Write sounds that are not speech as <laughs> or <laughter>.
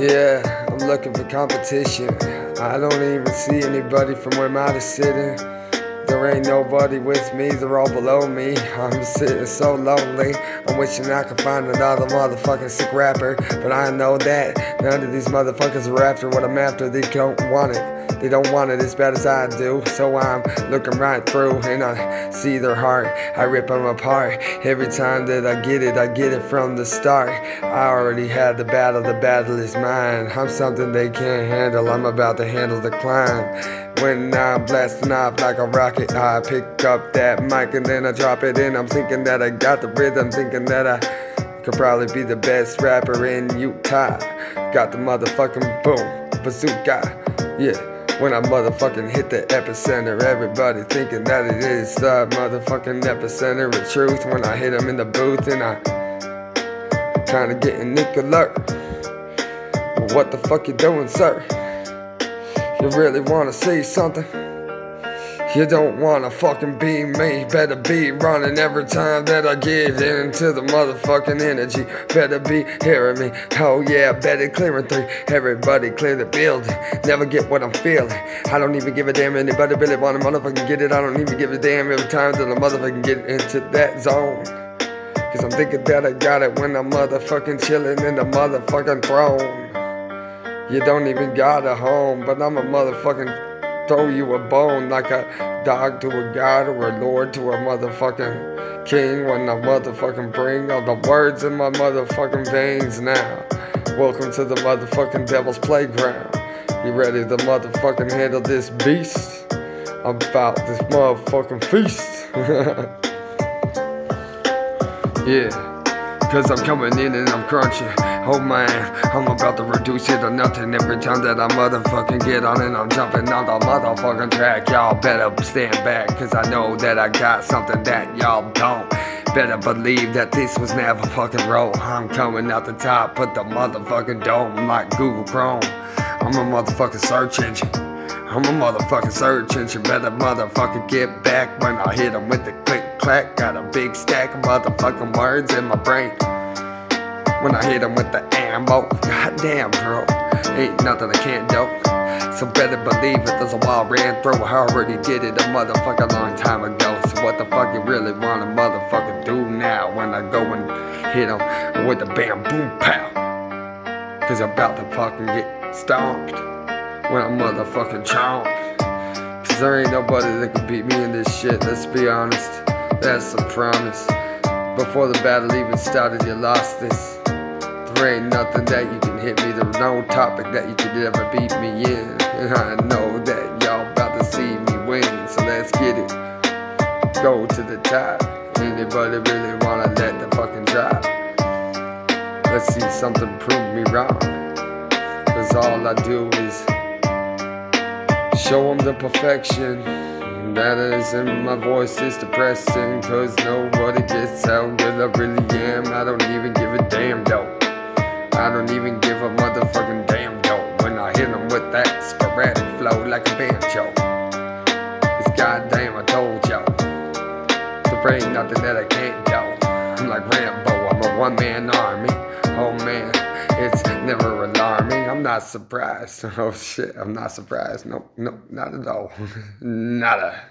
Yeah, I'm looking for competition. I don't even see anybody from where mine is sitting. There ain't nobody with me, they're all below me. I'm sitting so lonely. I'm wishing I could find another motherfucking sick rapper. But I know that none of these motherfuckers are after what I'm after. They don't want it. They don't want it as bad as I do. So I'm looking right through and I see their heart. I rip them apart. Every time that I get it, I get it from the start. I already had the battle, the battle is mine. I'm something they can't handle. I'm about to handle the climb. When I'm blasting off like a rocket, I pick up that mic and then I drop it in. I'm thinking that I got the rhythm, thinking that I could probably be the best rapper in Utah. Got the motherfucking boom, bazooka, yeah. When I motherfucking hit the epicenter, everybody thinking that it is the motherfucking epicenter of truth. When I hit them in the booth and I kinda getting Nick alert. What the fuck you doing, sir? You really wanna see something? You don't wanna fucking be me. Better be running every time that I get into the motherfucking energy. Better be hearing me. Oh yeah, better clearing through. Everybody clear the building. Never get what I'm feeling. I don't even give a damn. Anybody really wanna motherfucking get it. I don't even give a damn every time that I motherfucking get into that zone. Cause I'm thinking that I got it when I'm motherfucking chilling in the motherfucking throne. You don't even got a home, but I'm a motherfucking throw you a bone like a dog to a god or a lord to a motherfucking king when I motherfucking bring all the words in my motherfucking veins now. Welcome to the motherfucking devil's playground. You ready to motherfucking handle this beast? I'm about this motherfucking feast. <laughs> yeah. Cause I'm coming in and I'm crunching. Oh man, I'm about to reduce it to nothing every time that I motherfucking get on and I'm jumping on the motherfucking track. Y'all better stand back, cause I know that I got something that y'all don't. Better believe that this was never fucking roll. I'm coming out the top, put the motherfucking dome like Google Chrome. I'm a motherfucking search engine. I'm a motherfucking search engine. Better motherfucking get back when I hit 'em with the click clack. Got a big stack of motherfucking words in my brain. When I hit hit 'em with the ammo, goddamn, bro, ain't nothing I can't do. So better believe it, there's a wall ran through. I already did it a motherfucking long time ago. So what the fuck you really wanna motherfucking do now when I go and hit 'em with the bam boom pow? Cause I'm about to fucking get stomped when I'm motherfucking chomped. Cause there ain't nobody that can beat me in this shit, let's be honest. That's a promise. Before the battle even started, you lost this. There ain't nothing that you can hit me. There's no topic that you could ever beat me in. And I know that y'all about to see me win. So let's get it. Go to the top. Anybody really wanna let the fucking drop? Let's see something prove me wrong. Cause all I do is show them the perfection. That is in my voice is depressing Cause nobody gets how good I really am. I don't even give a damn though. I don't even give a motherfucking damn though. When I hit them with that sporadic flow like a banjo. Cause goddamn I told y'all. There ain't nothing that I can't do. I'm like Rambo, I'm a one man army. Oh man, it's never alarming I'm not surprised. <laughs> Oh shit, I'm not surprised. Nope, nope, not at all. <laughs> Nada.